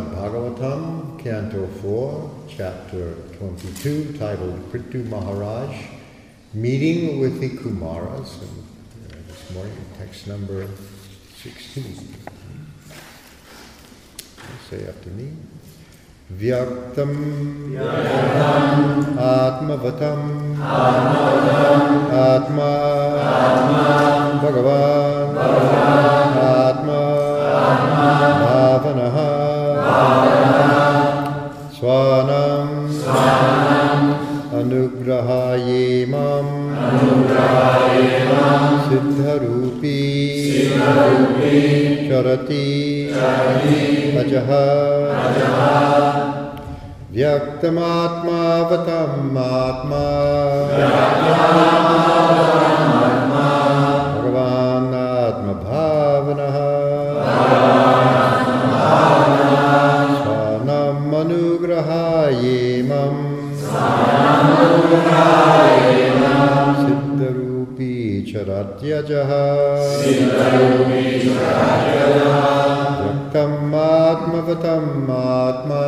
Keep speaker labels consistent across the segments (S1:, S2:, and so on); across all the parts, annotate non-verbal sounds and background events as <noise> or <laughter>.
S1: Srimad Bhagavatam, Canto 4, Chapter 22, titled Prithu Maharaj, Meeting with the Kumaras. And uh, this morning, text number 16. Say after me. Vyaktam. Atmavatam. Atma. Bhagavan अनुग्रहाये माँ सिद्धरूपी। चरति। अजः। व्यक्तमात्मावतम् सिद्धरूपी च व्यक्तम् आत्मवतम् आत्मा।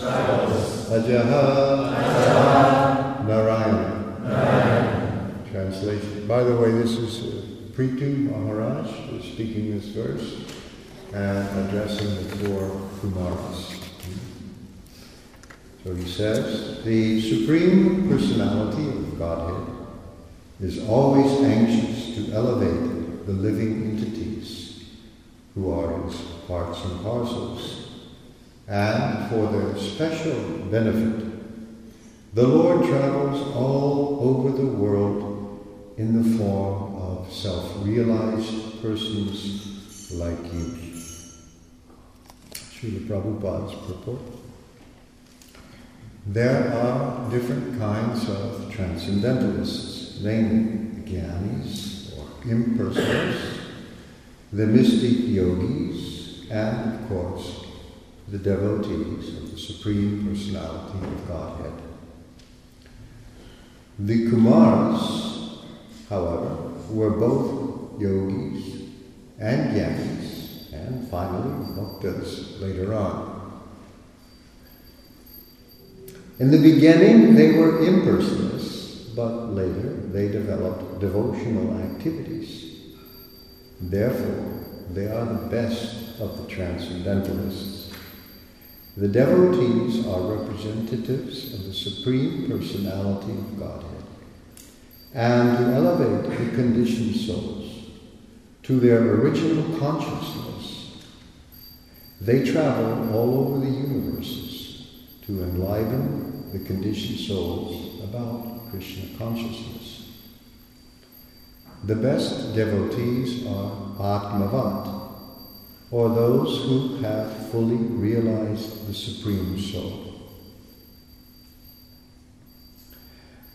S1: Ajaha. Ajaha. Narayana. Narayana. Translation. By the way, this is uh, Prithu Maharaj speaking this verse and addressing the four Kumaras. So he says, the Supreme Personality of Godhead is always anxious to elevate the living entities who are his parts and parcels. And for their special benefit, the Lord travels all over the world in the form of self-realized persons like you. Srila Prabhupada's purport. There are different kinds of transcendentalists, namely Gyanis or impersonalists, the mystic yogis, and of course the devotees of the Supreme Personality of Godhead. The Kumaras, however, were both yogis and Gyanis, and finally bhaktas later on. In the beginning, they were impersonalists, but later they developed devotional activities. Therefore, they are the best of the transcendentalists. The devotees are representatives of the Supreme Personality of Godhead, and to elevate the conditioned souls to their original consciousness, they travel all over the universes to enliven the conditioned souls about Krishna consciousness. The best devotees are Atmavat, or those who have fully realized the Supreme Soul.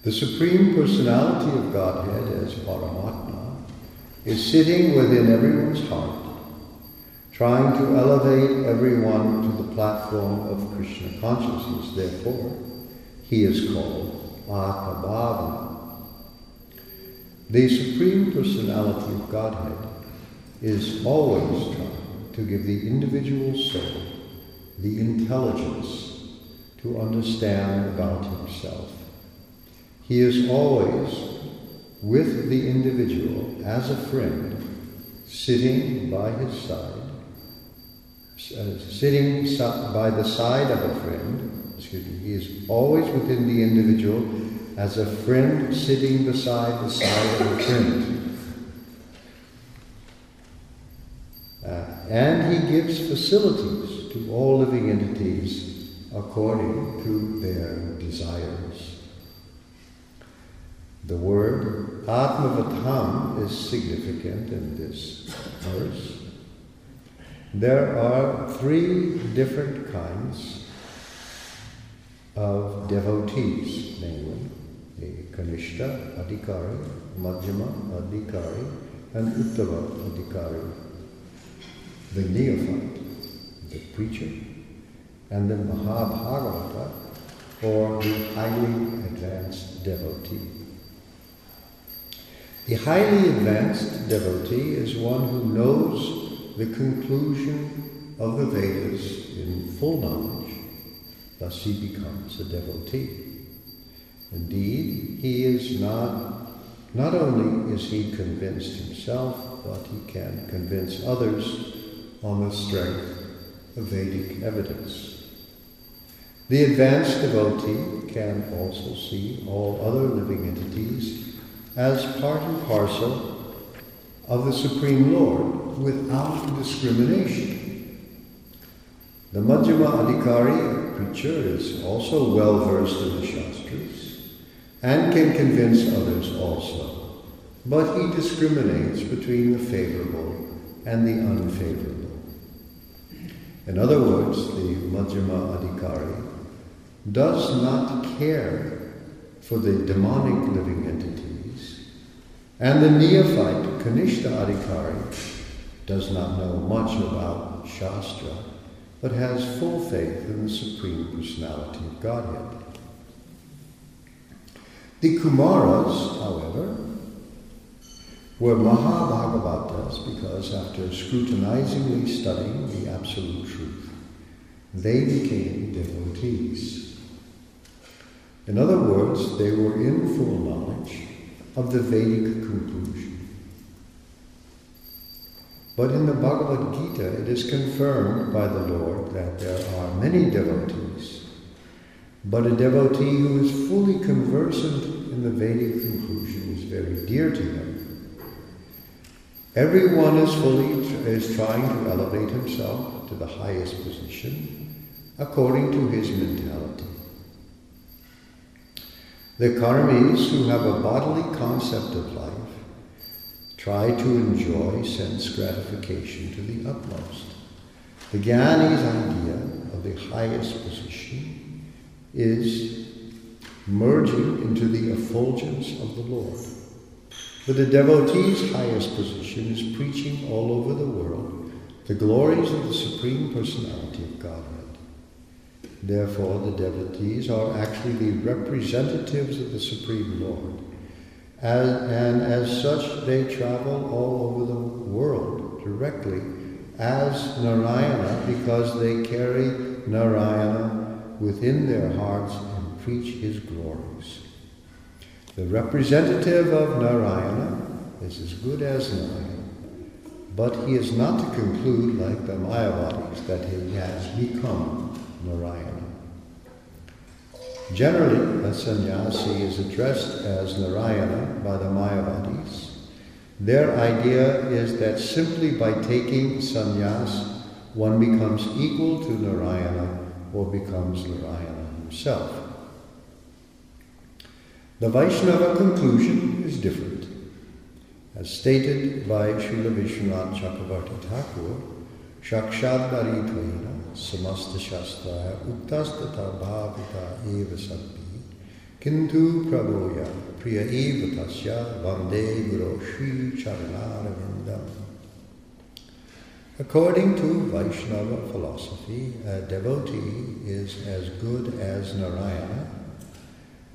S1: The Supreme Personality of Godhead as Paramatma is sitting within everyone's heart, trying to elevate everyone to the platform of Krishna consciousness, therefore, he is called Atmabhavana. The Supreme Personality of Godhead is always trying to give the individual soul the intelligence to understand about himself. He is always with the individual as a friend, sitting by his side, uh, sitting by the side of a friend, excuse me, he is always within the individual as a friend sitting beside the side of a friend. Uh, and he gives facilities to all living entities according to their desires. The word Atmavatam is significant in this verse. There are three different kinds of devotees, namely the Kanishta Adhikari, Madhyama Adhikari, and Uttama Adhikari, the neophyte, the preacher, and the Mahabhagavata, or the highly advanced devotee. The highly advanced devotee is one who knows the conclusion of the Vedas in full knowledge Thus he becomes a devotee. Indeed, he is not, not only is he convinced himself, but he can convince others on the strength of Vedic evidence. The advanced devotee can also see all other living entities as part and parcel of the Supreme Lord without discrimination. The Madhyama Adhikari preacher is also well versed in the Shastras and can convince others also, but he discriminates between the favorable and the unfavorable. In other words, the Madhyama Adhikari does not care for the demonic living entities, and the neophyte Kanishta Adhikari does not know much about Shastra, but has full faith in the Supreme Personality of Godhead. The Kumaras, however, were Mahabhagavatas because after scrutinizingly studying the Absolute Truth, they became devotees. In other words, they were in full knowledge of the Vedic conclusion. But in the Bhagavad Gita, it is confirmed by the Lord that there are many devotees, but a devotee who is fully conversant in the Vedic conclusion is very dear to him Everyone is fully is trying to elevate himself to the highest position according to his mentality. The karmis who have a bodily concept of life try to enjoy sense gratification to the utmost. The jnani's idea of the highest position is merging into the effulgence of the Lord. But the devotee's highest position is preaching all over the world the glories of the Supreme Personality of Godhead. Therefore, the devotees are actually the representatives of the Supreme Lord. And as such, they travel all over the world directly as Narayana because they carry Narayana within their hearts and preach his glories. The representative of Narayana is as good as Narayana, but he is not to conclude like the Mayavadis that he has become Narayana. Generally, a sannyasi is addressed as Narayana by the Mayavadis. Their idea is that simply by taking sannyas, one becomes equal to Narayana or becomes Narayana himself. The Vaishnava conclusion is different. As stated by Srila Vishwanath Chakravarti Thakur, Shakshad Baritvaina Samasta Shastraya Uttastata Bhavita Eva Sabhi Kintu Prabhoya Priya Eva Tasya Vande Guru Shri Charanarvindam According to Vaishnava philosophy, a devotee is as good as Narayana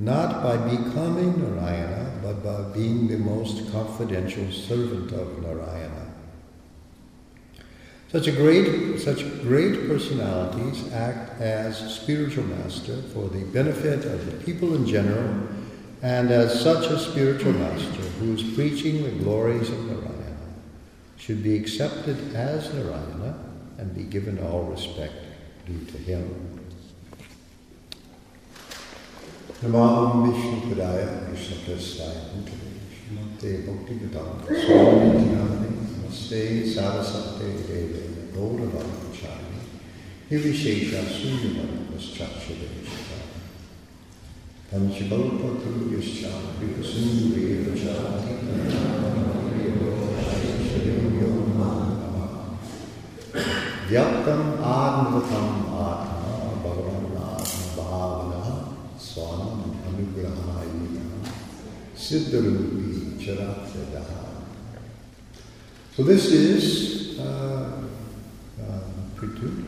S1: not by becoming Narayana, but by being the most confidential servant of Narayana. Such a great, such great personalities act as spiritual master for the benefit of the people in general, and as such a spiritual master who is preaching the glories of Narayana should be accepted as Narayana and be given all respect due to him. Tamam Namaam Vishnu Puraya Krishna Prasthaya Bhutale Bhakti Vedanta Swami Jnani Namaste Sarasate Deve Gaurava Pachari Nivishesha Sunyavana Vaschaksha Devishita Panchakalpa Tulyascha Vipasundu Vejati Vyaptam Advatam So this is uh, uh, Prithu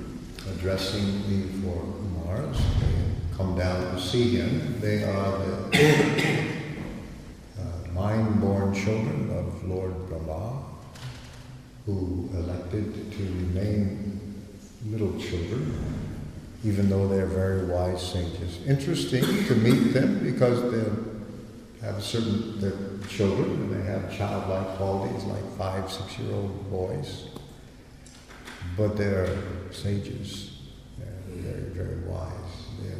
S1: addressing the four Kumars. They come down to see him. They are the <coughs> uh, mind-born children of Lord Brahma, who elected to remain little children even though they're very wise sages. Interesting to meet them because they have certain they're children and they have childlike qualities like five, six-year-old boys, but they're sages. They're very, very wise. They're,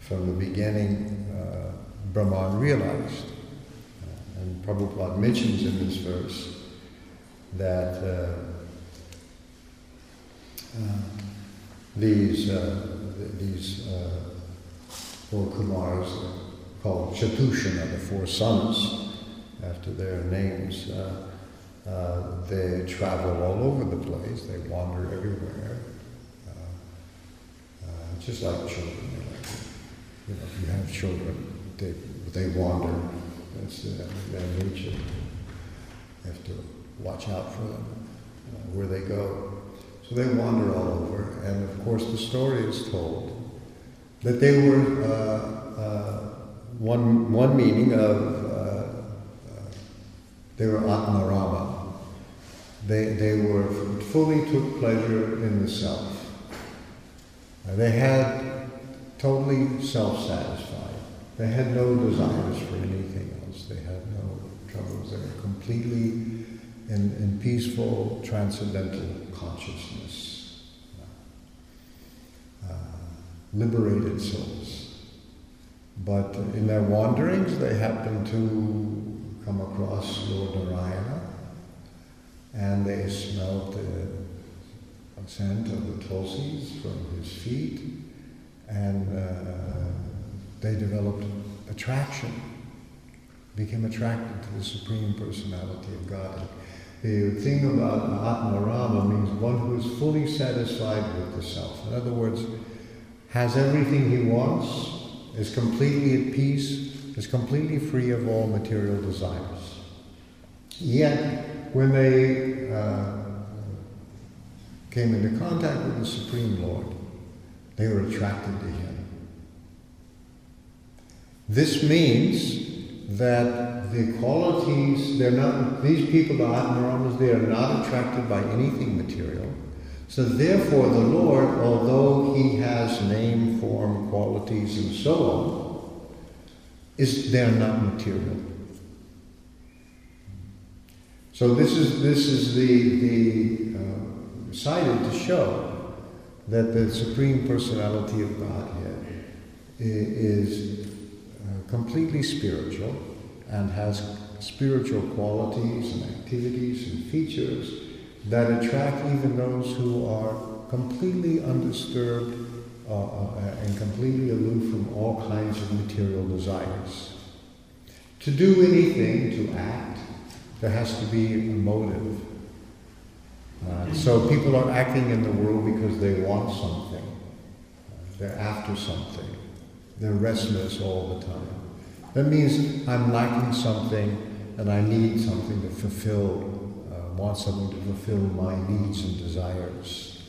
S1: from the beginning, uh, Brahman realized, uh, and Prabhupada mentions in this verse that uh, uh, these uh, these uh, four Kumars called Chatushana, the four sons, after their names. Uh, uh, they travel all over the place. They wander everywhere, uh, just like children. You know, if you have children, they they wander. That's their nature. You have to watch out for them where they go. So they wander all over, and of course the story is told that they were uh, uh, one one meaning of uh, uh, they were Atmarama. They they were fully took pleasure in the self. Uh, they had totally self-satisfied. They had no desires for anything else. They had no troubles. They were completely in, in peaceful, transcendental consciousness. Uh, liberated souls. But in their wanderings, they happened to come across Lord Narayana, and they smelled the scent of the tulsis from his feet, and uh, they developed attraction, became attracted to the Supreme Personality of God. The thing about Atmarama means one who is fully satisfied with the self. In other words, has everything he wants, is completely at peace, is completely free of all material desires. Yet, when they uh, came into contact with the Supreme Lord, they were attracted to him. This means that the qualities, they're not, these people, the Atmaramas, they are not attracted by anything material. So therefore the Lord, although he has name, form, qualities, and so on, is they're not material. So this is this is the the uh, cited to show that the supreme personality of Godhead is completely spiritual and has spiritual qualities and activities and features that attract even those who are completely undisturbed uh, uh, and completely aloof from all kinds of material desires. To do anything, to act, there has to be a motive. Uh, so people are acting in the world because they want something. They're after something. They're restless all the time. That means I'm lacking something and I need something to fulfill, uh, want something to fulfill my needs and desires.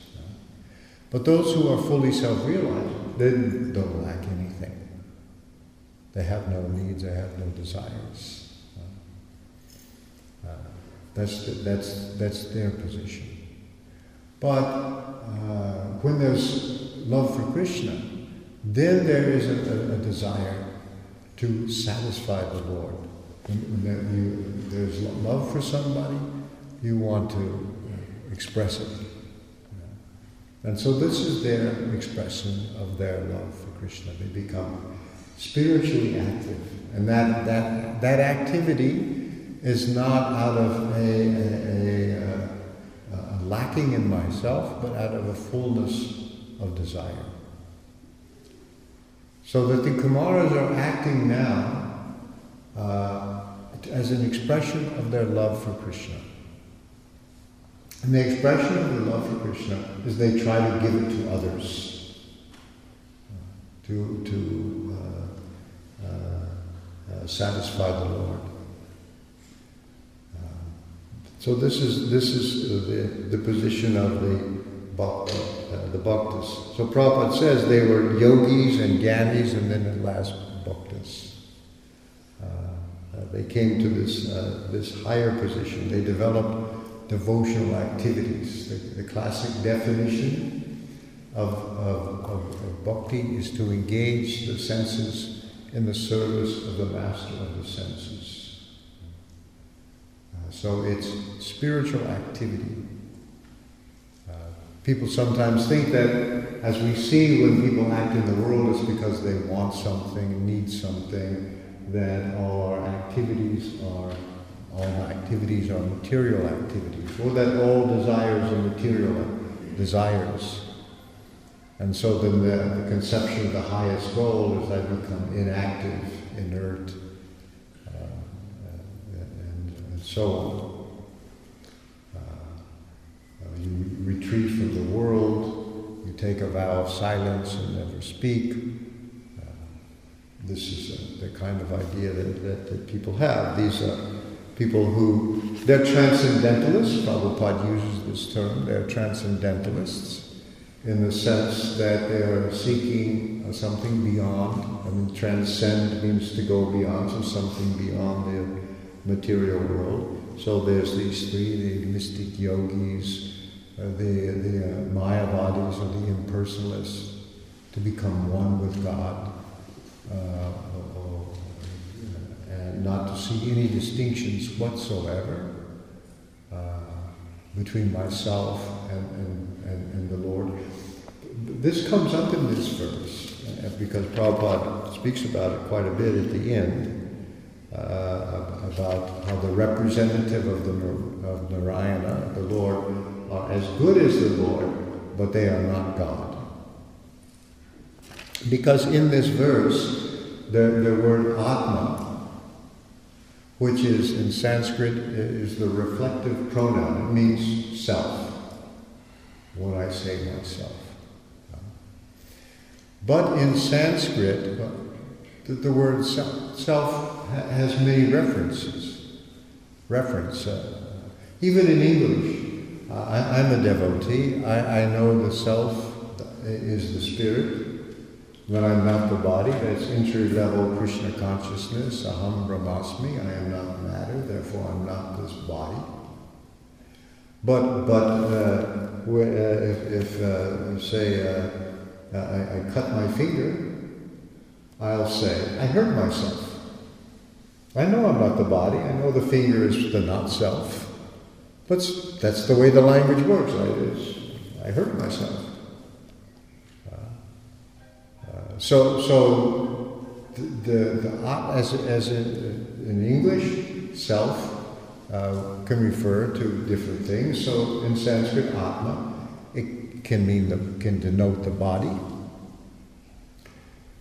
S1: But those who are fully self-realized, they don't lack anything. They have no needs, they have no desires. Uh, that's, that's, that's their position. But uh, when there's love for Krishna, then there is a, a, a desire to satisfy the Lord. When, when you, there's love for somebody, you want to uh, express it. And so this is their expression of their love for Krishna. They become spiritually active. And that, that, that activity is not out of a, a, a, uh, a lacking in myself, but out of a fullness of desire. So that the Kumaras are acting now uh, as an expression of their love for Krishna. And the expression of their love for Krishna is they try to give it to others, to, to uh, uh, uh satisfy the Lord. Uh, so this is this is the, the position of the bhakta, uh, Uh, the bhaktas. So Prabhupada says they were yogis and gyanis, and then at last bhaktas. Uh, they came to this uh, this higher position. They developed devotional activities. The, the classic definition of, of, of, of, bhakti is to engage the senses in the service of the master of the senses. Uh, so it's spiritual activity. People sometimes think that as we see when people act in the world, it's because they want something, need something, that all our activities are all activities are material activities, or that all desires are material desires. And so then the, the conception of the highest goal is I become inactive, inert, uh, and, and, so on. Uh, uh, you retreat from the world, you take a vow of silence and never speak. Uh, this is uh, the kind of idea that, that, that people have. These are people who, they're transcendentalists, Prabhupada uses this term, they're transcendentalists in the sense that they are seeking something beyond. I mean, transcend means to go beyond, so something beyond the material world. So there's these three, the mystic yogis, uh, the, the uh, Mayavadis or the impersonalists, to become one with God. Uh, and not to see any distinctions whatsoever uh, between myself and, and, and, and, the Lord. This comes up in this verse uh, because Prabhupada speaks about it quite a bit at the end about how the representative of, the, of Narayana, the Lord, are as good as the Lord, but they are not God. Because in this verse, the, the word Atma which is in Sanskrit is the reflective pronoun. It means self. When I say myself. But in Sanskrit, the, the word self has many references. Reference. Uh, even in English, I, am a devotee. I, I know the self is the spirit that I'm not the body, that's entry level Krishna consciousness, aham brahmasmi, I am not matter, therefore I'm not this body. But, but uh, uh if, if uh, say, uh, I, I cut my finger, I'll say, I hurt myself. I know I'm not the body, I know the finger is the not self. But that's the way the language works? Is I hurt myself. so, so the, the, the as, as in, in English, self uh, can refer to different things. So in Sanskrit, Atma, it can mean the, can denote the body.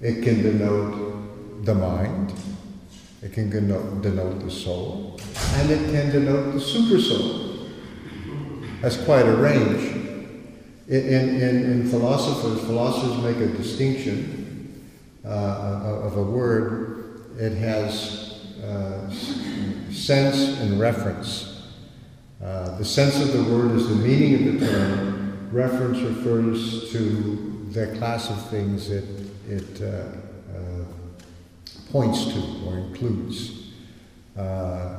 S1: It can denote the mind. It can denote, denote the soul, and it can denote the super soul. That's quite a range. In, in, in philosophers, philosophers make a distinction uh, of a word, it has uh, sense and reference. Uh, the sense of the word is the meaning of the term. Reference refers to the class of things it, it uh, uh, points to or includes. Uh,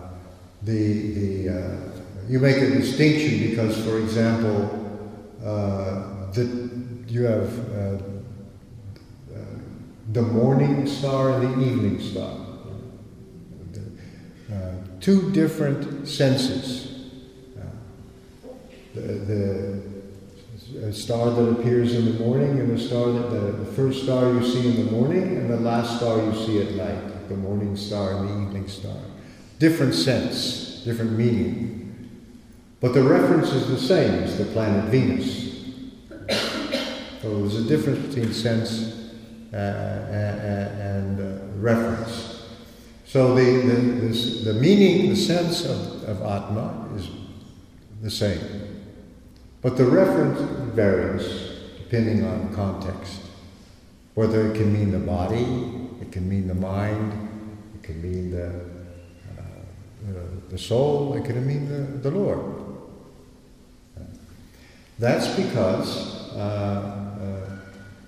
S1: the, the, you make a distinction because, for example, the, you have the morning star and the evening star. Uh, two different senses. Uh, the, the star that appears in the morning and the star that the, the, first star you see in the morning and the last star you see at night. The morning star and the evening star. Different sense, different meaning. But the reference is the same as the planet Venus. So there's a difference between sense uh, and uh, reference. So the, the, the meaning, the sense of, of Atma is the same. But the reference varies depending on context. Whether it can mean the body, it can mean the mind, it can mean the, uh, the soul, it can mean the, the Lord. That's because uh,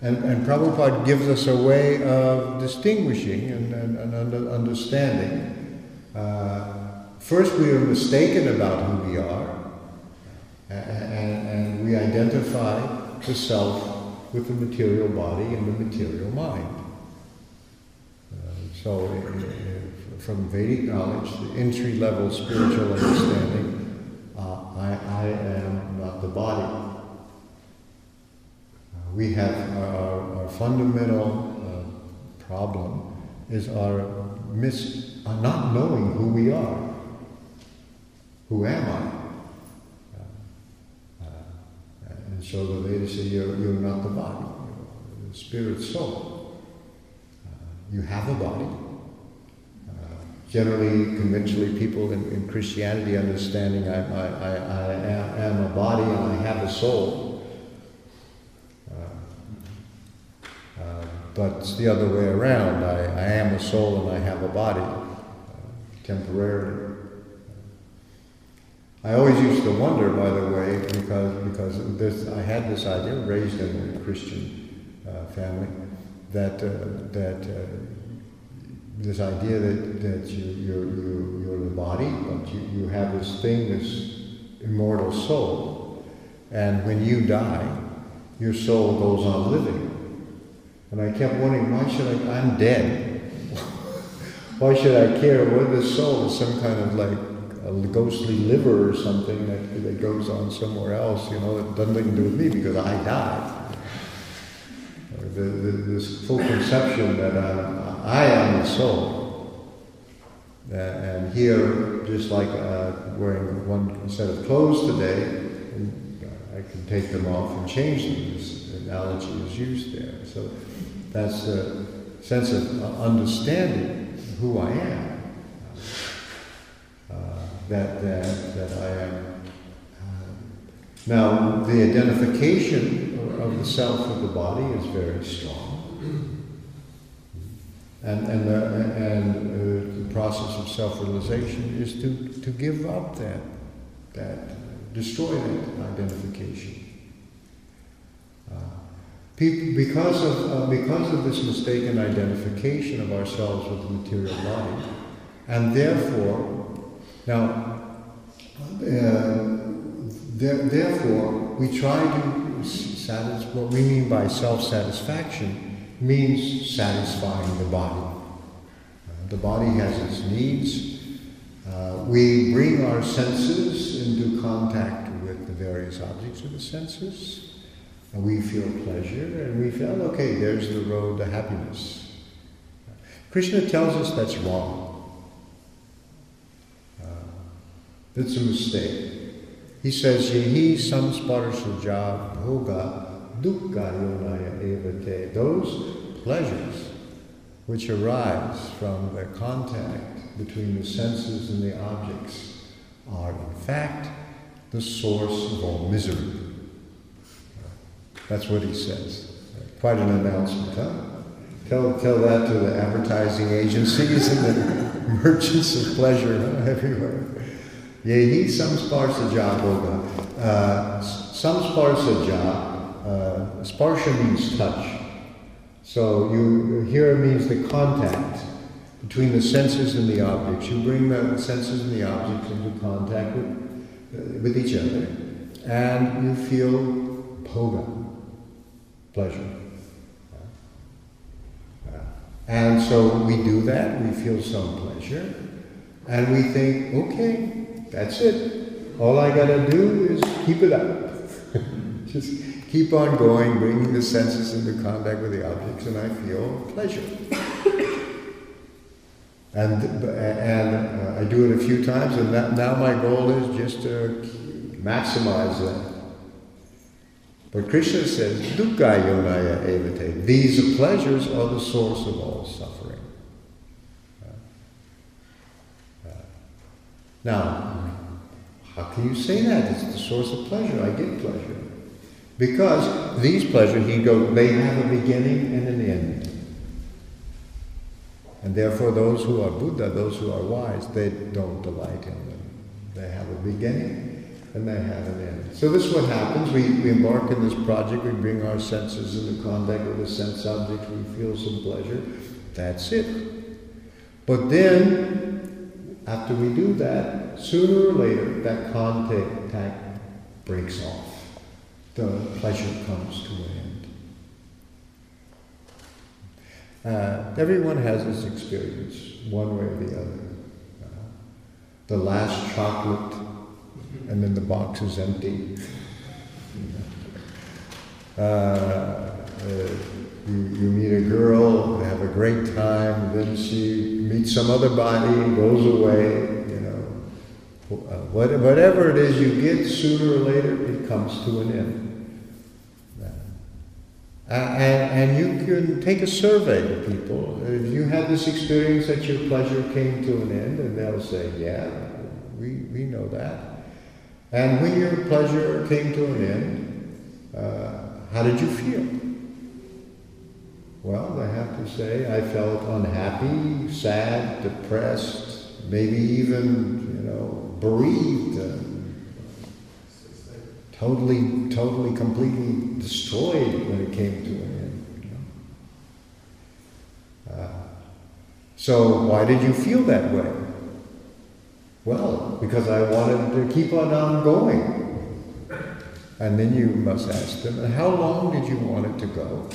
S1: and, and Prabhupada gives us a way of distinguishing and, and, and understanding. Uh, first, we are mistaken about who we are, and, and we identify the self with the material body and the material mind. Uh, so, from Vedic knowledge, the entry level spiritual understanding, uh, I, I am not the body we have our, our fundamental uh, problem is our mis- uh, not knowing who we are. who am I? Uh, uh, and so the Vedas say you're, you're not the body, you're the spirit soul. Uh, you have a body. Generally, conventionally, people in, in Christianity understanding I, I, I, I am, a body and I have a soul. Uh, uh, but it's the other way around. I, I am a soul and I have a body uh, temporarily. I always used to wonder, by the way, because because this, I had this idea, raised in a Christian uh, family, that uh, that this idea that that you you're, you you're the body, but you, you have this thing, this immortal soul, and when you die, your soul goes on living. And I kept wondering, why should I? I'm dead. <laughs> why should I care? What if the soul is some kind of like a ghostly liver or something that, that goes on somewhere else, you know, that doesn't nothing to do with me because I died. The, the, this full conception that I'm, I am the soul. Uh, and here, just like uh, wearing one set of clothes today, I can take them off and change them. This analogy is used there. So that's the sense of understanding who I am that, that, that I am. now, the identification of the self with the body is very strong. And, and, the, and uh, the process of self-realization is to, to give up that, that, destroy that identification. Uh, because of, uh, because of this mistaken identification of ourselves with the material body, and therefore now, uh, therefore, we try to what we mean by self-satisfaction means satisfying the body. Uh, the body has its needs. Uh, we bring our senses into contact with the various objects of the senses. And we feel pleasure and we feel, okay, there's the road to happiness. Krishna tells us that's wrong. It's a mistake. He says, Yehi samsparshaja bhoga dukkha yonaya evate. Those pleasures which arise from the contact between the senses and the objects are in fact the source of all misery. That's what he says. Quite an announcement, huh? Tell, tell that to the advertising agencies and the <laughs> merchants of pleasure huh? everywhere. Yehi samsparsaja bhoga. Uh, samsparsaja, uh, sparsha means touch. So you here means the contact between the senses and the objects. You bring the senses and the objects into contact with, uh, with each other, and you feel bhoga, pleasure. And so we do that, we feel some pleasure, and we think, okay, that's it. All I got to do is keep it up. <laughs> Just keep on going, bringing the senses into contact with the objects, and I feel pleasure. and and uh, I do it a few times, and that, now my goal is just to maximize that. But Krishna says, dukkha yonaya. These pleasures are the source of all suffering. Now, how can you say that? It's the source of pleasure. I get pleasure. Because these pleasures, he goes, they have a beginning and an end. And therefore, those who are Buddha, those who are wise, they don't delight in them. They have a beginning and they have an end. So this is what happens. We, we embark in this project, we bring our senses into contact with the sense object. we feel some pleasure. That's it. But then after we do that, sooner or later, that contact breaks off. The pleasure comes to an end. Uh, everyone has this experience, one way or the other. Uh, the last chocolate, and then the box is empty. Uh, uh, you, you meet a girl, have a great time, then she meets some other body, goes away, you know. uh, what- whatever it is you get, sooner or later, it comes to an end. Uh, and, and you can take a survey of people. If you had this experience that your pleasure came to an end, and they'll say, Yeah, we, we know that. And when your pleasure came to an end, uh, how did you feel? Well, I have to say, I felt unhappy, sad, depressed, maybe even, you know, bereaved, uh, totally, totally, completely destroyed when it came to an end. You know? uh, so, why did you feel that way? Well, because I wanted to keep on, on going. And then you must ask them, and how long did you want it to go?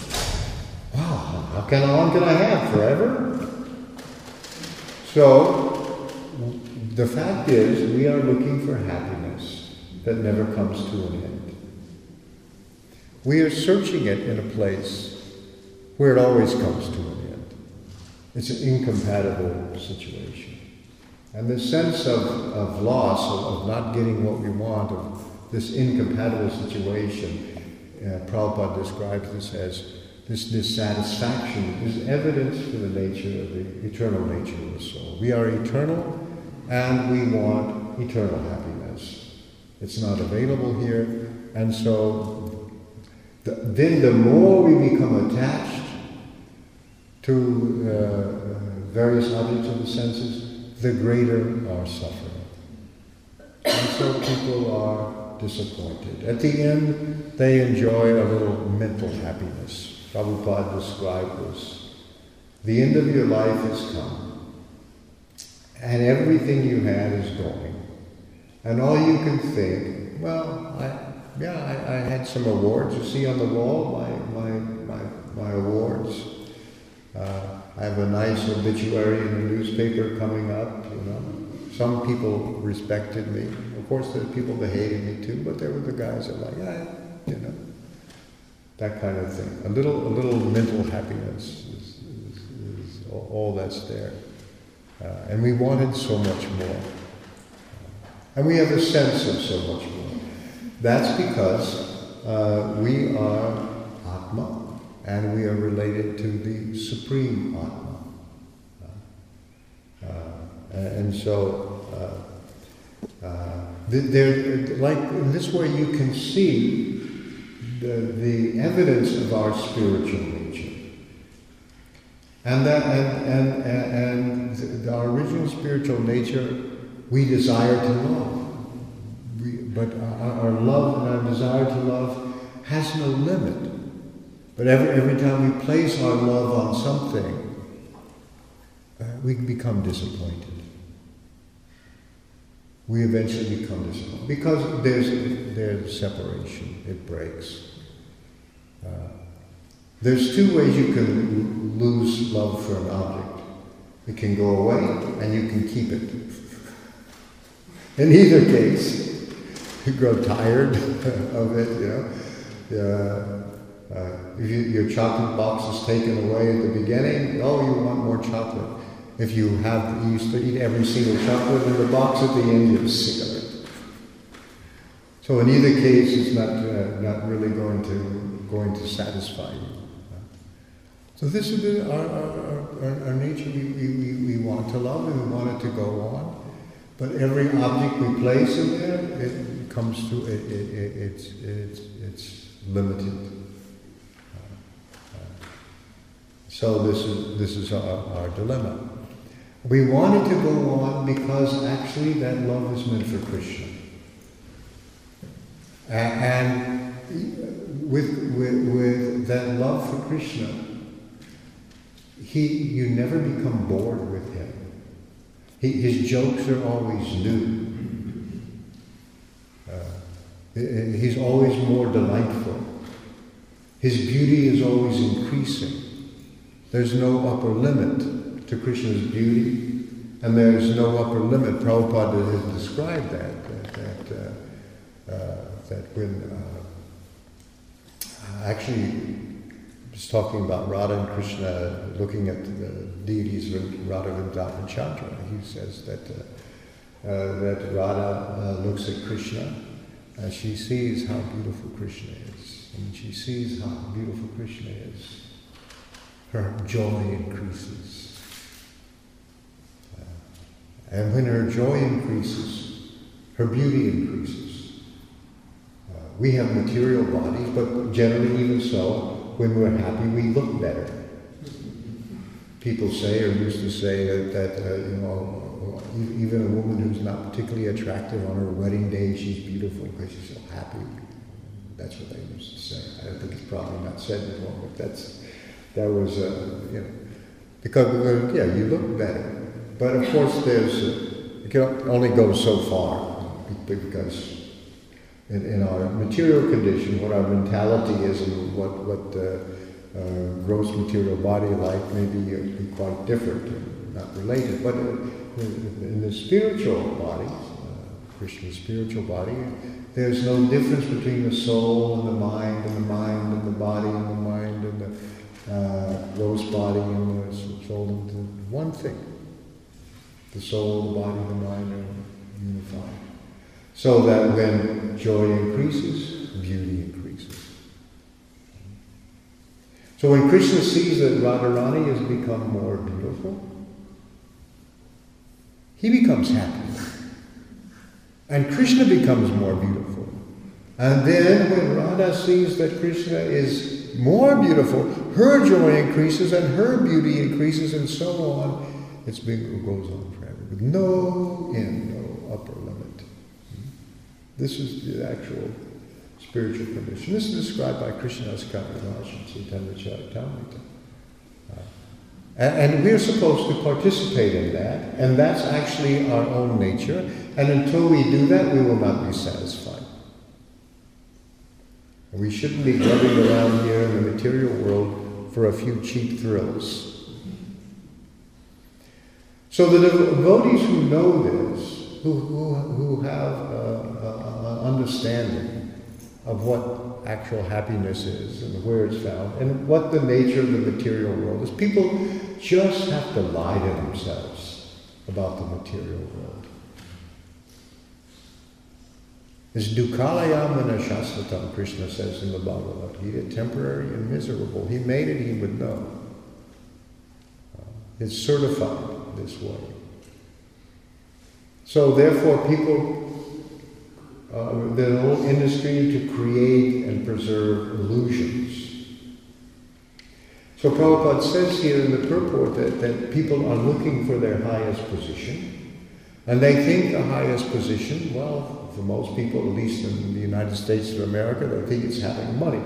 S1: Wow, how can, long can I have? Forever? So, the fact is, we are looking for happiness that never comes to an end. We are searching it in a place where it always comes to an end. It's an incompatible situation. And the sense of, of loss, of, of not getting what we want, of this incompatible situation, uh, Prabhupada describes this as this dissatisfaction is evidence for the nature of the eternal nature of the soul. We are eternal and we want eternal happiness. It's not available here, and so the, then the more we become attached to uh, various objects of the senses, the greater our suffering. And so people are disappointed. At the end, they enjoy a little mental happiness. Prabhupada described this. The end of your life has come, and everything you had is going. And all you can think, well, I, yeah, I, I had some awards. You see on the wall my, my, my, my awards. Uh, I have a nice obituary in the newspaper coming up, you know. Some people respected me. Of course, there are people that hated me too, but there were the guys that like, yeah, you know, that kind of thing. A little, a little mental happiness is, is, is all, all that's there. Uh, and we wanted so much more. And we have a sense of so much more. That's because uh, we are Atma and we are related to the Supreme Atma. Uh, and so, uh, uh, there, like in this way, you can see the, the evidence of our spiritual nature. And that, and, and, and our original spiritual nature, we desire to love. We, but our, our love and our desire to love has no limit. But every, every time we place our love on something, uh, we become disappointed. We eventually become disappointed because there's, there's separation, it breaks. Uh, there's two ways you can lose love for an object. It can go away and you can keep it. In either case, <laughs> you grow tired <laughs> of it, you know. Uh, uh, you, your chocolate box is taken away at the beginning, oh, you want more chocolate. If you have you used to eat every single chocolate in the box at the end, you're sick of it. So in either case, it's not uh, not really going to going to satisfy you. So this is our, our, our, our, nature. We, we, we want to love and we want it to go on. But every object we place in there, it comes to it, it, it it's, it's, it's limited. So this is this is our, our dilemma. We want it to go on because actually that love is meant for Krishna. And with, with, with that love for Krishna, he, you never become bored with him. He, his jokes are always new. Uh, he's always more delightful. His beauty is always increasing. There's no upper limit to Krishna's beauty, and there's no upper limit. Prabhupada has described that, that, that, uh, uh, that when uh, actually was talking about Radha and Krishna looking at the deities Radha Vrindavan Chandra. He says that uh, that Radha uh, looks at Krishna and she sees how beautiful Krishna is. And she sees how beautiful Krishna is. Her joy increases. Uh, and when her joy increases, her beauty increases. Uh, we have material bodies, but generally, even so, when we're happy, we look better. People say, or used to say, that, that uh, you know, even a woman who's not particularly attractive on her wedding day, she's beautiful because she's so happy. That's what they used to say. I don't think it's probably not said anymore, but that's that was uh, you know because yeah, you look better. But of course, there's uh, it can only go so far because in, in our material condition, what our mentality is and what what uh, uh, gross material body like may be, uh, quite different, not related, but. In the spiritual body, uh, Krishna's spiritual body, there's no difference between the soul and the mind, and the mind and the body, and the mind and the uh, gross body and the soul into one thing. The soul, the body, the mind are unified. So that when joy increases, beauty increases. So when Krishna sees that Radharani has become more beautiful, he becomes happy. And Krishna becomes more beautiful. And then when Radha sees that Krishna is more beautiful, her joy increases and her beauty increases and so on. It goes on forever with no end. This is the actual spiritual condition. This is described by Krishnadas Kaviraj in Chaitanya Charitamrita. Uh, and, and we're supposed to participate in that, and that's actually our own nature. And until we do that, we will not be satisfied. We shouldn't be grubbing around here in the material world for a few cheap thrills. So the devotees who know this, who, who, who have an understanding of what actual happiness is and where it's found and what the nature of the material world is. People just have to lie to themselves about the material world. It's duhkhalayam ashashvatam, Krishna says in the Bhagavad Gita, temporary and miserable. He made it, he would know. It's certified this way. So therefore people uh, the whole industry to create and preserve illusions. So Prabhupada says here in the purport that, that people are looking for their highest position, and they think the highest position, well, for most people, at least in the United States of America, they think it's having money.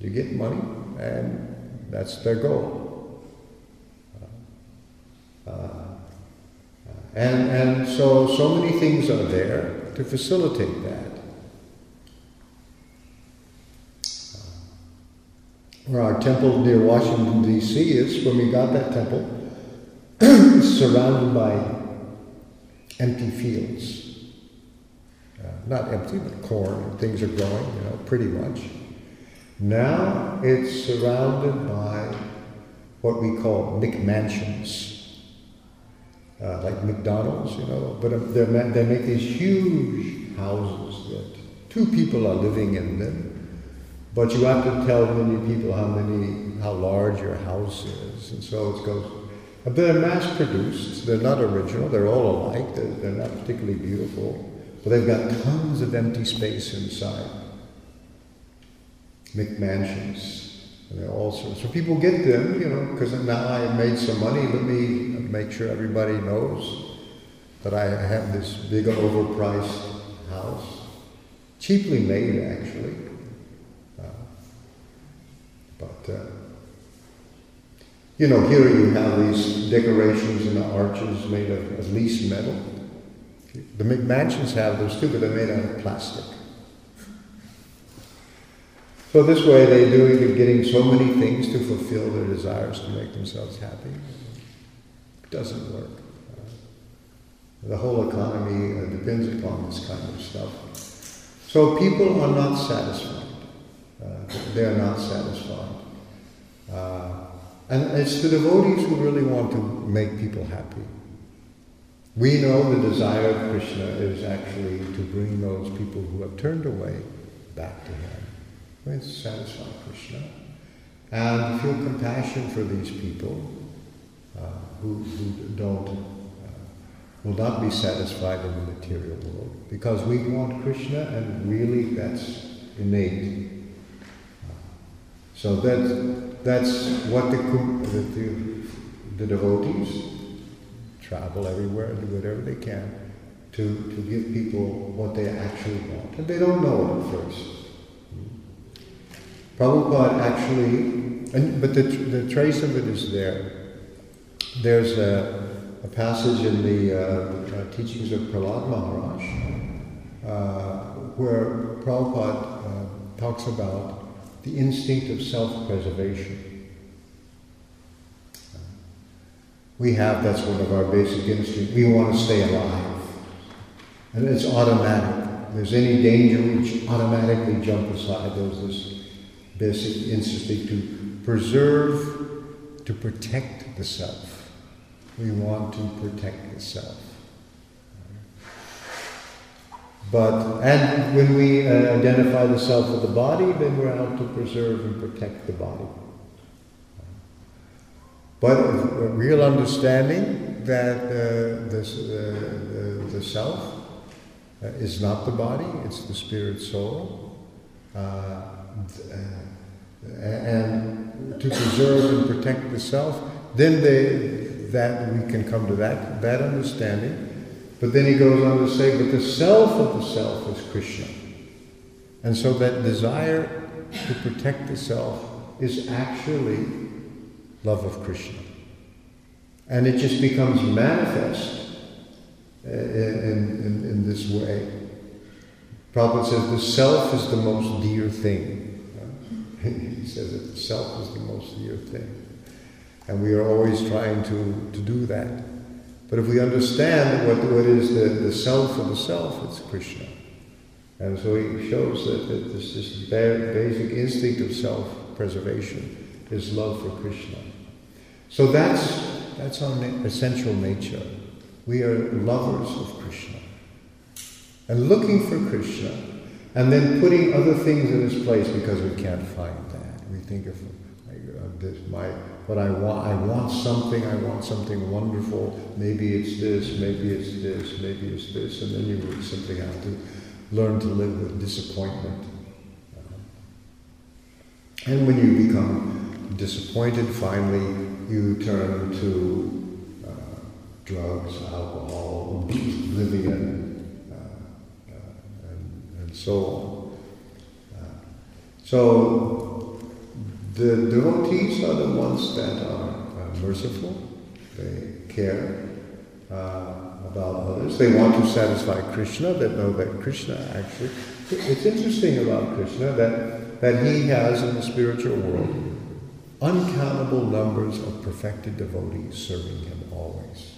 S1: You get money, and that's their goal. Uh, uh and, and so, so many things are there to facilitate that. Where our temple near Washington, D.C. is, when we got that temple, <clears throat> surrounded by empty fields. Uh, not empty, but corn, and things are growing, you know, pretty much. Now it's surrounded by what we call McMansions uh, like McDonald's, you know, but they make these huge houses that two people are living in them. But you have to tell many people how many, how large your house is, and so it goes. They're mass produced. They're not original. They're all alike. They're, they're not particularly beautiful, but they've got tons of empty space inside. McMansions. And they're all sorts. So people get them, you know, because now I have made some money. Let me make sure everybody knows that I have this big overpriced house, cheaply made actually. Uh, but uh, you know, here you have these decorations and the arches made of at least metal. The McMansions have those too, but they're made out of plastic. So this way they're doing they're getting so many things to fulfill their desires to make themselves happy doesn't work. The whole economy uh, depends upon this kind of stuff. So people are not satisfied. Uh, they are not satisfied. Uh, and it's the devotees who really want to make people happy. We know the desire of Krishna is actually to bring those people who have turned away back to Him. It's satisfy Krishna. And feel compassion for these people who, who don't, uh, will not be satisfied in the material world. Because we want Krishna and really that's innate. So that, that's what the, the, the, the devotees travel everywhere, and do whatever they can to, to give people what they actually want. And they don't know it at first. Prabhupada actually, and, but the, the trace of it is there. There's a, a passage in the uh, uh, teachings of Prahlad Maharaj uh, where Prabhupada uh, talks about the instinct of self-preservation. We have, that's one of our basic instincts. We want to stay alive. And it's automatic. If there's any danger, we automatically jump aside. There's this basic instinct to preserve, to protect the self. We want to protect the self. But, and when we uh, identify the self with the body, then we're out to preserve and protect the body. But a real understanding that uh, this, uh, the, the self uh, is not the body, it's the spirit soul. Uh, uh, and to preserve and protect the self, then they, that we can come to that, that understanding. But then he goes on to say, but the self of the self is Krishna. And so that desire to protect the self is actually love of Krishna. And it just becomes manifest uh, in, in, in this way. Prabhupada says the self is the most dear thing. <laughs> he says that the self is the most dear thing. And we are always trying to, to do that. But if we understand what, what is the, the self of the self, it's Krishna. And so he shows that, that this, this basic instinct of self-preservation is love for Krishna. So that's, that's our na- essential nature. We are lovers of Krishna. And looking for Krishna, and then putting other things in its place because we can't find that. We think of like, uh, this, my what I want. I want something. I want something wonderful. Maybe it's this. Maybe it's this. Maybe it's this. And then you would simply have to learn to live with disappointment. And when you become disappointed, finally you turn to uh, drugs, alcohol, oblivion, uh, uh, and, and, so on. Uh, so the devotees are the ones that are uh, merciful. They care uh, about others. They want to satisfy Krishna. They know that Krishna actually. It's interesting about Krishna that that he has in the spiritual world uncountable numbers of perfected devotees serving him always.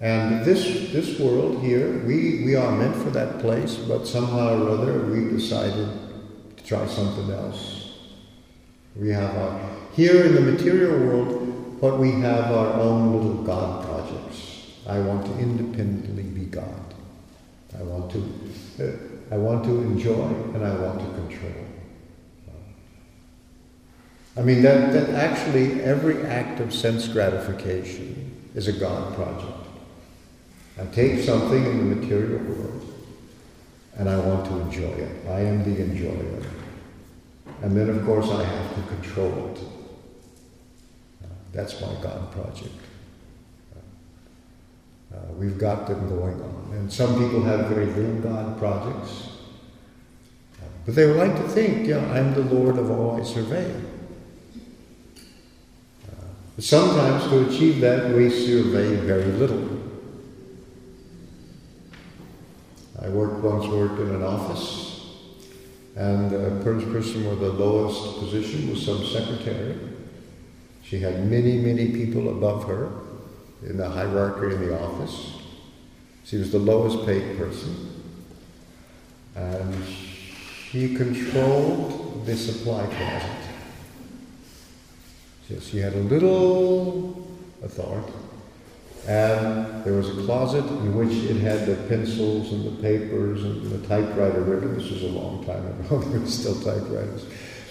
S1: And this, this world here, we, we are meant for that place, but somehow or other we decided to try something else. We have our, here in the material world, what we have our own little God projects. I want to independently be God. I want to, uh, I want to enjoy and I want to control. I mean, that, that actually every act of sense gratification is a God project. I take something in the material world and I want to enjoy it. I am the enjoyer. And then, of course, I have to control it. That's my God project. Uh, we've got them going on. And some people have very little God projects. But they would like to think, yeah, I'm the Lord of all I survey. But sometimes to achieve that, we survey very little. I worked once worked in an office, and a person with the lowest position was some secretary. She had many, many people above her in the hierarchy in the office. She was the lowest paid person, and she controlled the supply closet. Yes, she had a little authority, And there was a closet in which it had the pencils and the papers and the typewriter ribbon. This was a long time ago. <laughs> there were still typewriters.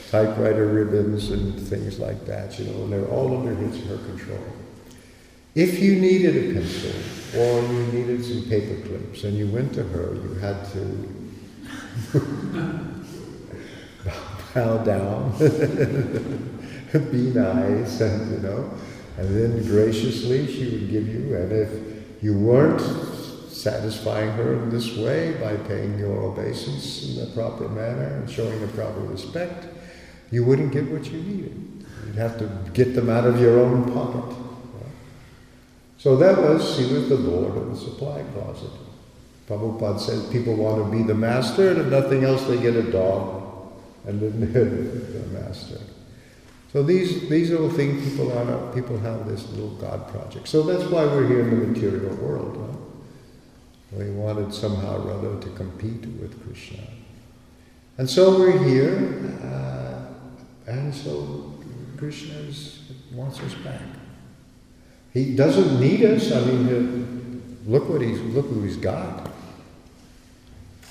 S1: Typewriter ribbons and things like that, you know, and they were all under his, her control. If you needed a pencil or you needed some paper clips and you went to her, you had to <laughs> bow down, <laughs> be nice, and you know, and then graciously she would give you, and if you weren't satisfying her in this way by paying your obeisance in the proper manner and showing the proper respect, you wouldn't get what you needed. You'd have to get them out of your own pocket. So that was, he was the Lord of the supply closet. Prabhupada says people want to be the master, and if nothing else, they get a dog, and then they're <laughs> the master. So these, these little things people are, people have this little God project. So that's why we're here in the material world. We wanted somehow or other to compete with Krishna. And so we're here, uh, and so Krishna wants us back. He doesn't need us. I mean, look what he's look who he's got.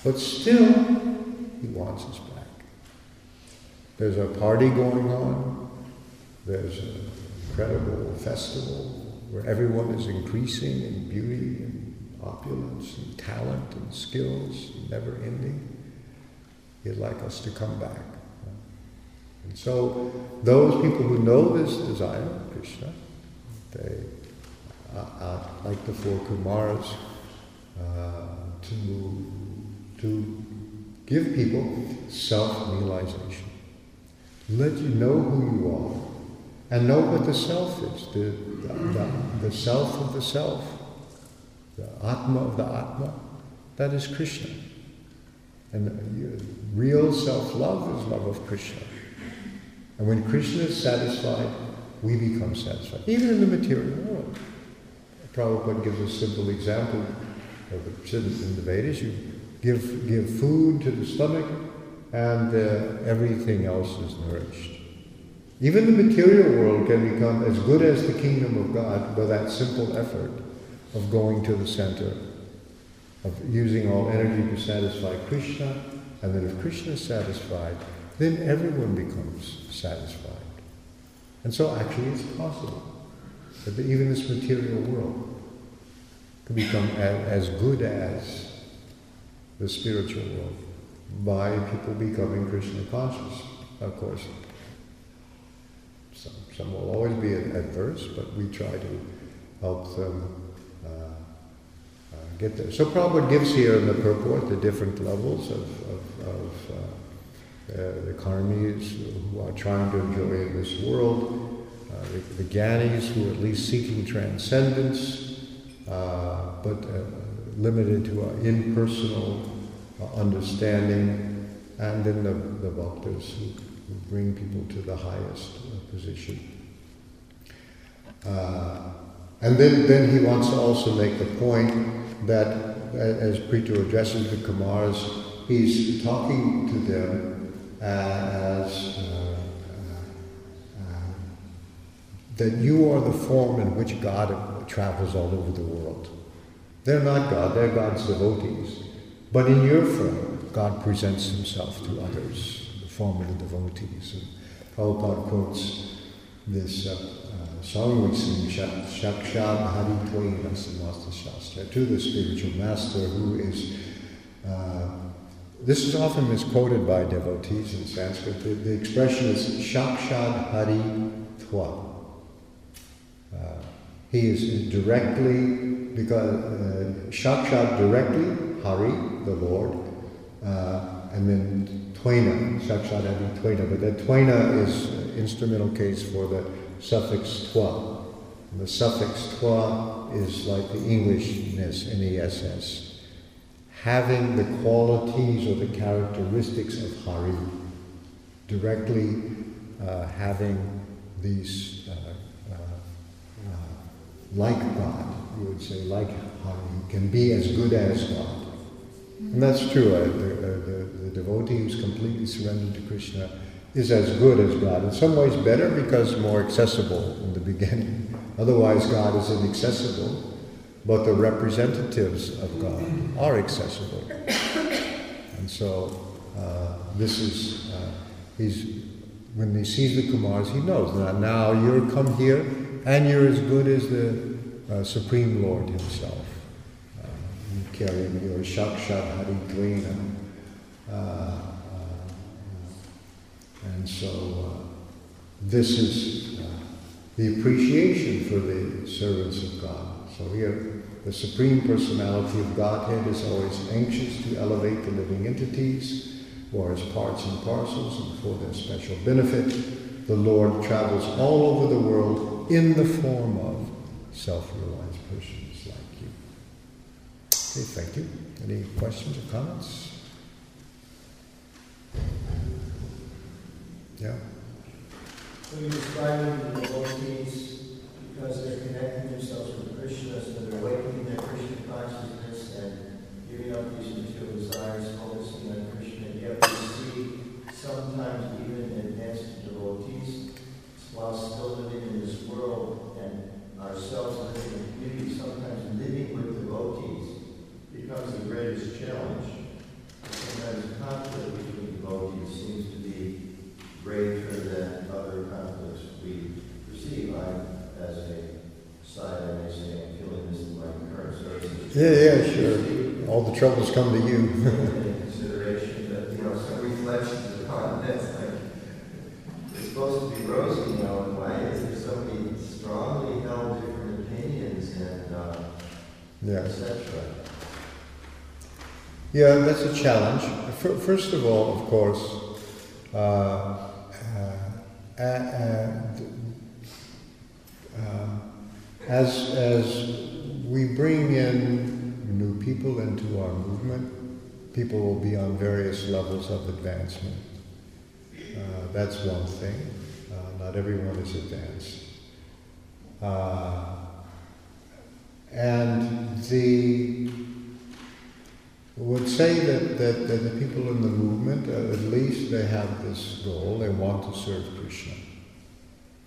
S1: But still, he wants us back. There's a party going on. There's an incredible festival where everyone is increasing in beauty and opulence and talent and skills, never ending. He'd like us to come back. And so, those people who know this desire, Krishna, they uh, like the four Kumars, uh, to, to give people self-realization. Let you know who you are and know what the self is, the, the, the, the self of the self, the Atma of the Atma, that is Krishna. And real self-love is love of Krishna. And when Krishna is satisfied, we become satisfied, even in the material world. Prabhupada gives a simple example of the in the Vedas. You give, give food to the stomach, and uh, everything else is nourished. Even the material world can become as good as the kingdom of God by that simple effort of going to the center, of using all energy to satisfy Krishna, and then if Krishna is satisfied, then everyone becomes satisfied. And so actually it's possible that even this material world can become as, good as the spiritual world by people becoming Krishna conscious. Of course, some, will always be adverse, but we try to help them uh, uh, get there. So Prabhupada gives here in the purport the different levels of, of, of uh, uh the karmis who are trying to enjoy this world, uh, the, the Gyanis who are at least seeking transcendence, uh, but limited to an impersonal understanding, and then the, the bhaktas who, who bring people to the highest position. Uh, and then, then he wants to also make the point that as Prithu addresses the Kumars, he's talking to them as uh, that you are the form in which God travels all over the world. They're not God, they're God's devotees. But in your form, God presents himself to others, the form of the devotees. Prabhupada quotes this uh, uh, song we sing, Shakshad Hari Tvai Rasamasta Shastra, to the spiritual master who is. Uh, this is often misquoted by devotees in Sanskrit. The, the expression is Shakshad Hari Twa. Uh, he is directly, because uh, Shakshat directly, Hari, the Lord, uh, and then Twaina, Shakshat Twaina, but that Twaina is instrumental case for the suffix twa. And the suffix twa is like the Englishness, N-E-S-S, having the qualities or the characteristics of Hari, directly uh, having these uh, like God. You would say, like Hari, can be as good as God. And that's true. Uh, the, the, the devotee who's completely surrendered to Krishna is as good as God. In some ways better because more accessible in the beginning. <laughs> Otherwise, God is inaccessible, but the representatives of God are accessible. <coughs> And so, uh, this is, uh, he's, when he sees the Kumars, he knows that now you're come here and you're as good as the uh, Supreme Lord Himself. Uh, you carry your Shakshat Hari Dvena. Uh, uh, and so, uh, this is uh, the appreciation for the servants of God. So here, the Supreme Personality of Godhead is always anxious to elevate the living entities or as parts and parcels and for their special benefit. The Lord travels all over the world in the form of self-realized persons. Okay, thank you. Any questions or comments? Yeah.
S2: When you describe the devotees because they're connecting themselves with Krishna, so they're awakening their Krishna consciousness and giving up these material desires, focusing on Krishna, yet we see sometimes even advanced devotees while still living in this world and ourselves living in community, sometimes living with devotees becomes the greatest challenge. Sometimes conflict between devotees seems to be greater than other conflicts we perceive. I, as a side, I may say, I'm this in my current circumstances.
S1: Yeah, yeah, sure. All the troubles come to you. <laughs>
S2: in consideration that, you know, some reflections upon this, like, it's supposed to be rosy, you know, and why is there so many strongly held different opinions and, uh,
S1: yeah.
S2: et cetera?
S1: Yeah, that's a challenge. First of all, of course, uh, uh, uh, uh, as, as we bring in new people into our movement, people will be on various levels of advancement. Uh, that's one thing. Uh, not everyone is advanced. And the would say that, that, that the people in the movement, uh, at least they have this goal, they want to serve Krishna.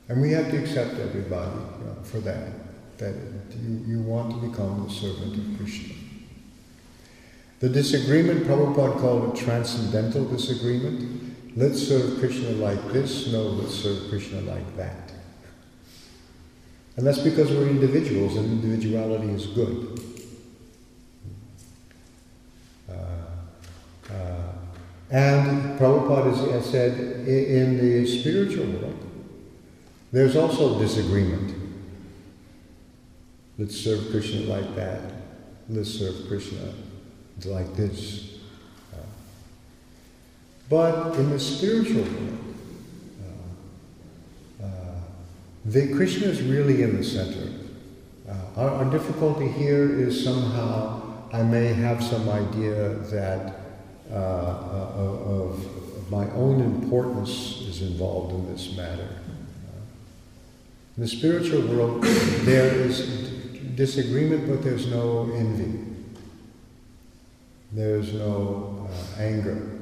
S1: And we have to accept everybody uh, for that, that you, you want to become the servant of Krishna. The disagreement, Prabhupada called it transcendental disagreement. Let's serve Krishna like this, no, let's serve Krishna like that. And that's because we're individuals and individuality is good. Uh, uh, and Prabhupada has- said in the spiritual world, there's also disagreement. Let's serve Krishna like that. Let's serve Krishna like this. Uh, but in the spiritual world, uh, uh, the Krishna is really in the center. Uh, our, our difficulty here is somehow I may have some idea that uh, of, of my own importance is involved in this matter. Uh, in the spiritual world, there is disagreement, but there's no envy. There's no uh, anger.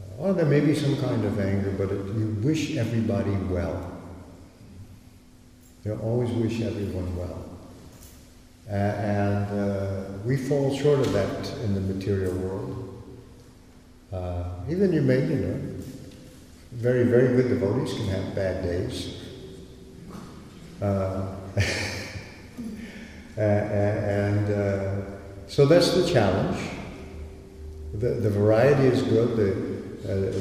S1: Uh, or there may be some kind of anger, but it, you wish everybody well. You always wish everyone well. A- and uh, we fall short of that in the material world. Uh, even you may, you know, very, very good devotees can have bad days. Uh, <laughs> and uh, so that's the challenge. The, the variety is good. The, uh, uh,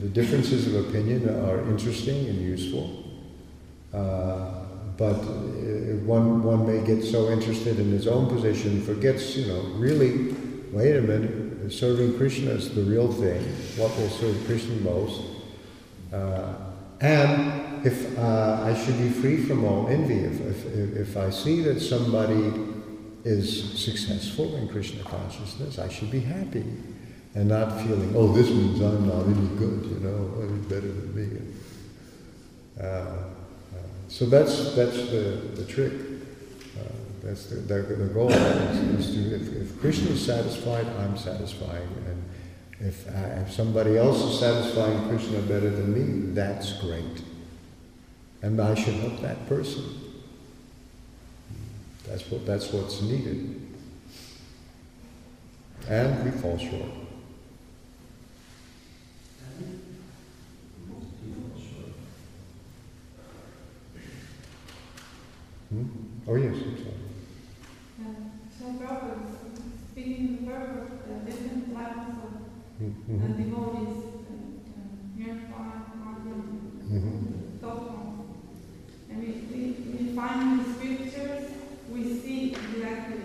S1: the differences of opinion are interesting and useful. Uh, but one, one may get so interested in his own position, forgets, you know, really, wait a minute, serving Krishna is the real thing, what will serve Krishna most. Uh, and if uh, I should be free from all envy, if, if, if I see that somebody is successful in Krishna consciousness, I should be happy and not feeling, oh, this means I'm not any good, you know, he's better than me. Uh, uh, so that's, that's the, the trick. That's the, the, the goal is, is to, if, if Krishna is satisfied, I'm satisfied. And if, uh, if somebody else is satisfying Krishna better than me, that's great. and I should help that person. That's what that's what's needed. And we fall short. Hmm? Oh yes, I'm sorry.
S3: Speaking the purpose of different levels of
S1: Mhm.
S3: uh, devotees, and so on. And we, we, we find in the scriptures, we see exactly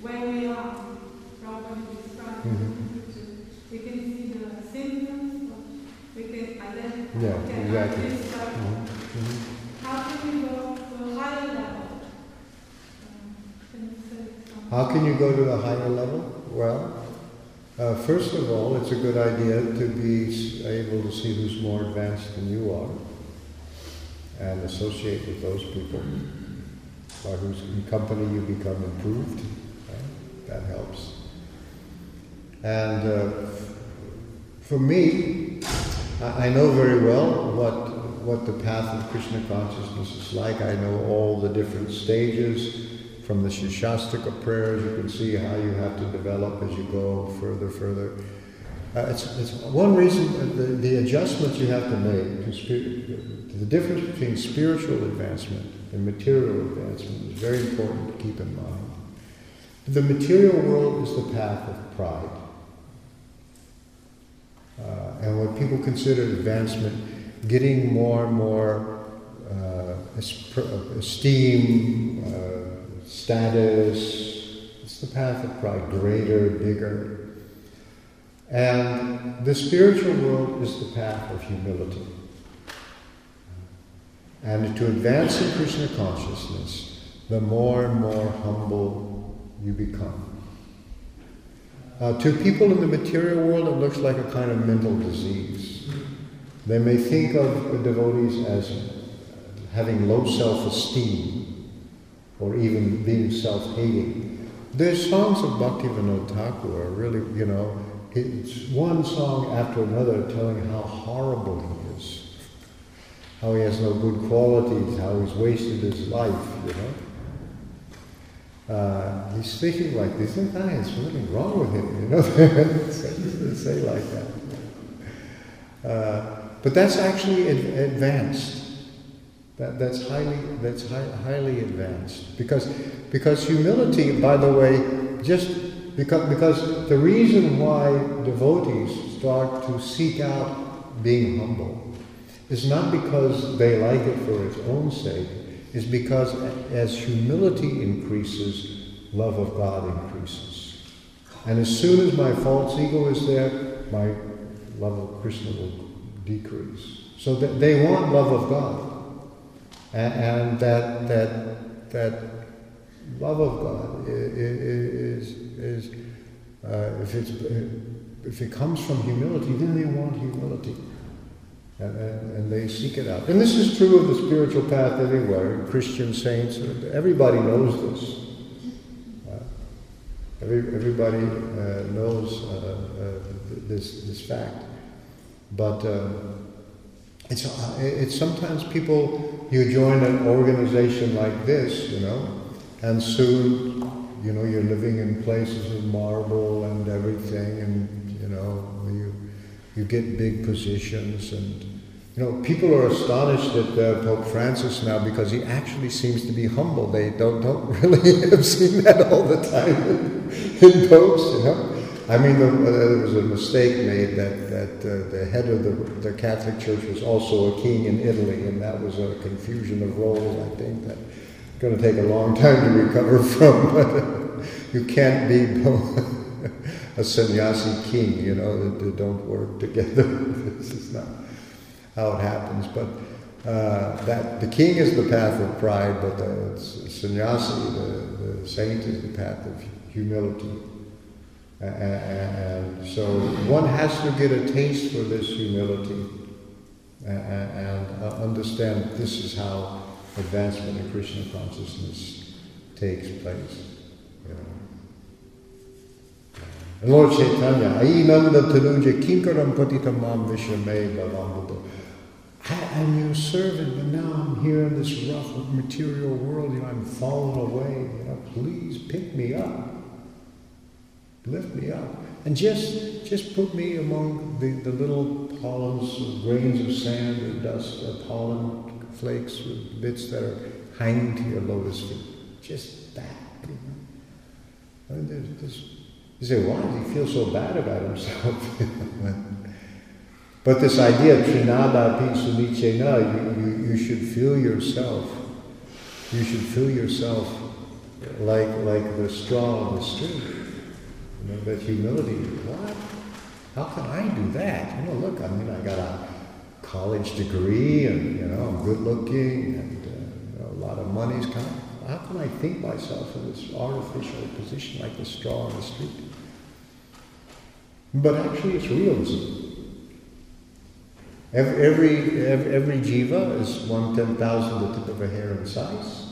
S3: where we are. Prabhupada described
S1: Mhm.
S3: scripture. We can see the symptoms, we can identify.
S1: Yeah,
S3: okay,
S1: exactly.
S3: level.
S1: Mhm. Mhm.
S3: How can we go to a higher level? Um, Can you say something?
S1: How can you go to a higher level? Well, uh, first of all, it's a good idea to be able to see who's more advanced than you are and associate with those people by whose company you become improved. right? That helps. And uh, for me, I know very well what what the path of Krishna consciousness is like. I know all the different stages from the Shikshashtaka prayers. You can see how you have to develop as you go further, further. Uh, it's, it's one reason uh, the, the adjustments you have to make the difference between spiritual advancement and material advancement is very important to keep in mind. The material world is the path of pride. Uh, and what people consider advancement, getting more and more uh, esteem, uh, status, it's the path of pride, greater, bigger. And the spiritual world is the path of humility. And to advance in Krishna consciousness, the more and more humble you become. Uh, to people in the material world, it looks like a kind of mental disease. They may think of devotees as having low self-esteem or even being self-hating. There's songs of Bhaktivinoda Thakur are really, you know, it's one song after another telling how horrible he is, how he has no good qualities, how he's wasted his life, you know. Uh, he's speaking like this, and ah, there's something wrong with him, you know. <laughs> say, say like that. Uh, but that's actually ad- advanced. That, that's highly that's hi- highly advanced because because humility, by the way, just because because the reason why devotees start to seek out being humble is not because they like it for its own sake, is because as humility increases, love of God increases. And as soon as my false ego is there, my love of Krishna will decrease. So that they want love of God. And, and that, that, that love of God is, is uh, if, it's, if it comes from humility, then they want humility. And, and, and they seek it out. And this is true of the spiritual path everywhere. Christian saints, everybody knows this. Uh, every, everybody uh, knows uh, uh, this, this fact. But uh, it's, uh, it's sometimes people, you join an organization like this, you know, and soon, you know, you're living in places of marble and everything, and, you know, you, you get big positions and you know people are astonished at uh, Pope Francis now because he actually seems to be humble. They don't don't <laughs> really have seen that all the time in popes. You know, I mean uh, there was a mistake made that that uh, the head of the the Catholic Church was also a king in Italy, and that was a confusion of roles. I think that's going to take a long time to recover <laughs> from, but you can't be <laughs> a sannyasi king, you know, that don't work together. <laughs> this is not how it happens. But uh, that the king is the path of pride, but the sannyasi, the, the saint, is the path of humility. And so one has to get a taste for this humility and understand this is how advancement in Krishna consciousness takes place. You know. And Lord Chaitanya, Ainanda Tanuja Kinkaram Patitam Mam Vishame Bhavambudhau. I, I'm your servant, but now I'm here in this rough material world. You know, I'm falling away. You know, please pick me up, lift me up, and just just put me among the, the little pollens, grains of sand or dust, or pollen flakes, or bits that are hanging to your lotus feet. Just that. You know? I mean, there's, you say, why does he feel so bad about himself? <laughs> but this idea, trinad api sunichena, you, you, you should feel yourself. You should feel yourself like, like the straw on the street. You know, that humility. What? How can I do that? You know, look, I mean, I got a college degree and, you know, I'm good looking and uh, you know, a lot of money's coming. How can I think myself in this artificial position like the straw on the street? But actually, it's realism. Every, every, every, jiva is one ten thousand the tip of a hair in size.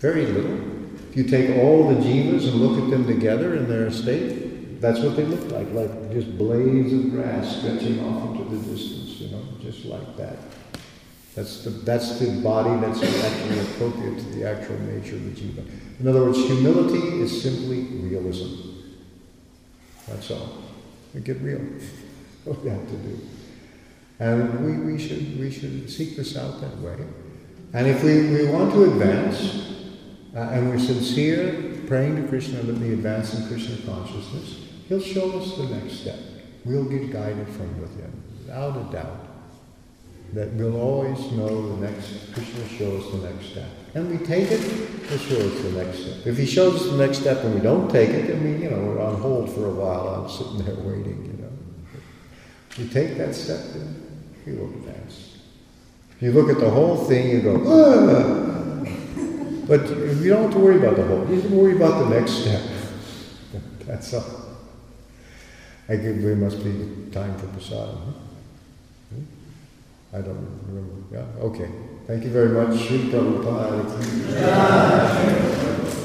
S1: Very little. If you take all the jivas and look at them together in their state, that's what they look like, like just blades of grass stretching off into the distance, you know, just like that. That's the, that's the body that's actually appropriate to the actual nature of the jiva. In other words, humility is simply realism. That's all. We get real. <laughs> what we have to do. And we, we, should, we should seek this out that way. And if we, we want to advance, uh, and we're sincere, praying to Krishna that we advance in Krishna consciousness, He'll show us the next step. We'll get guided from within, without a doubt. That we'll always know the next, Krishna shows the next step. And we take it, he'll show us the next step. If he shows us the next step and we don't take it, then we, you know, we're on hold for a while. I'm sitting there waiting, you know. We take that step, then he will advance. If you look at the whole thing, you go, ah! But you don't have to worry about the whole. You can worry about the next step. <laughs> That's all. I think there must be time for prasadam. Huh? Hmm? I don't remember. Yeah, okay. Thank you very much. Sri Prabhupada. <laughs>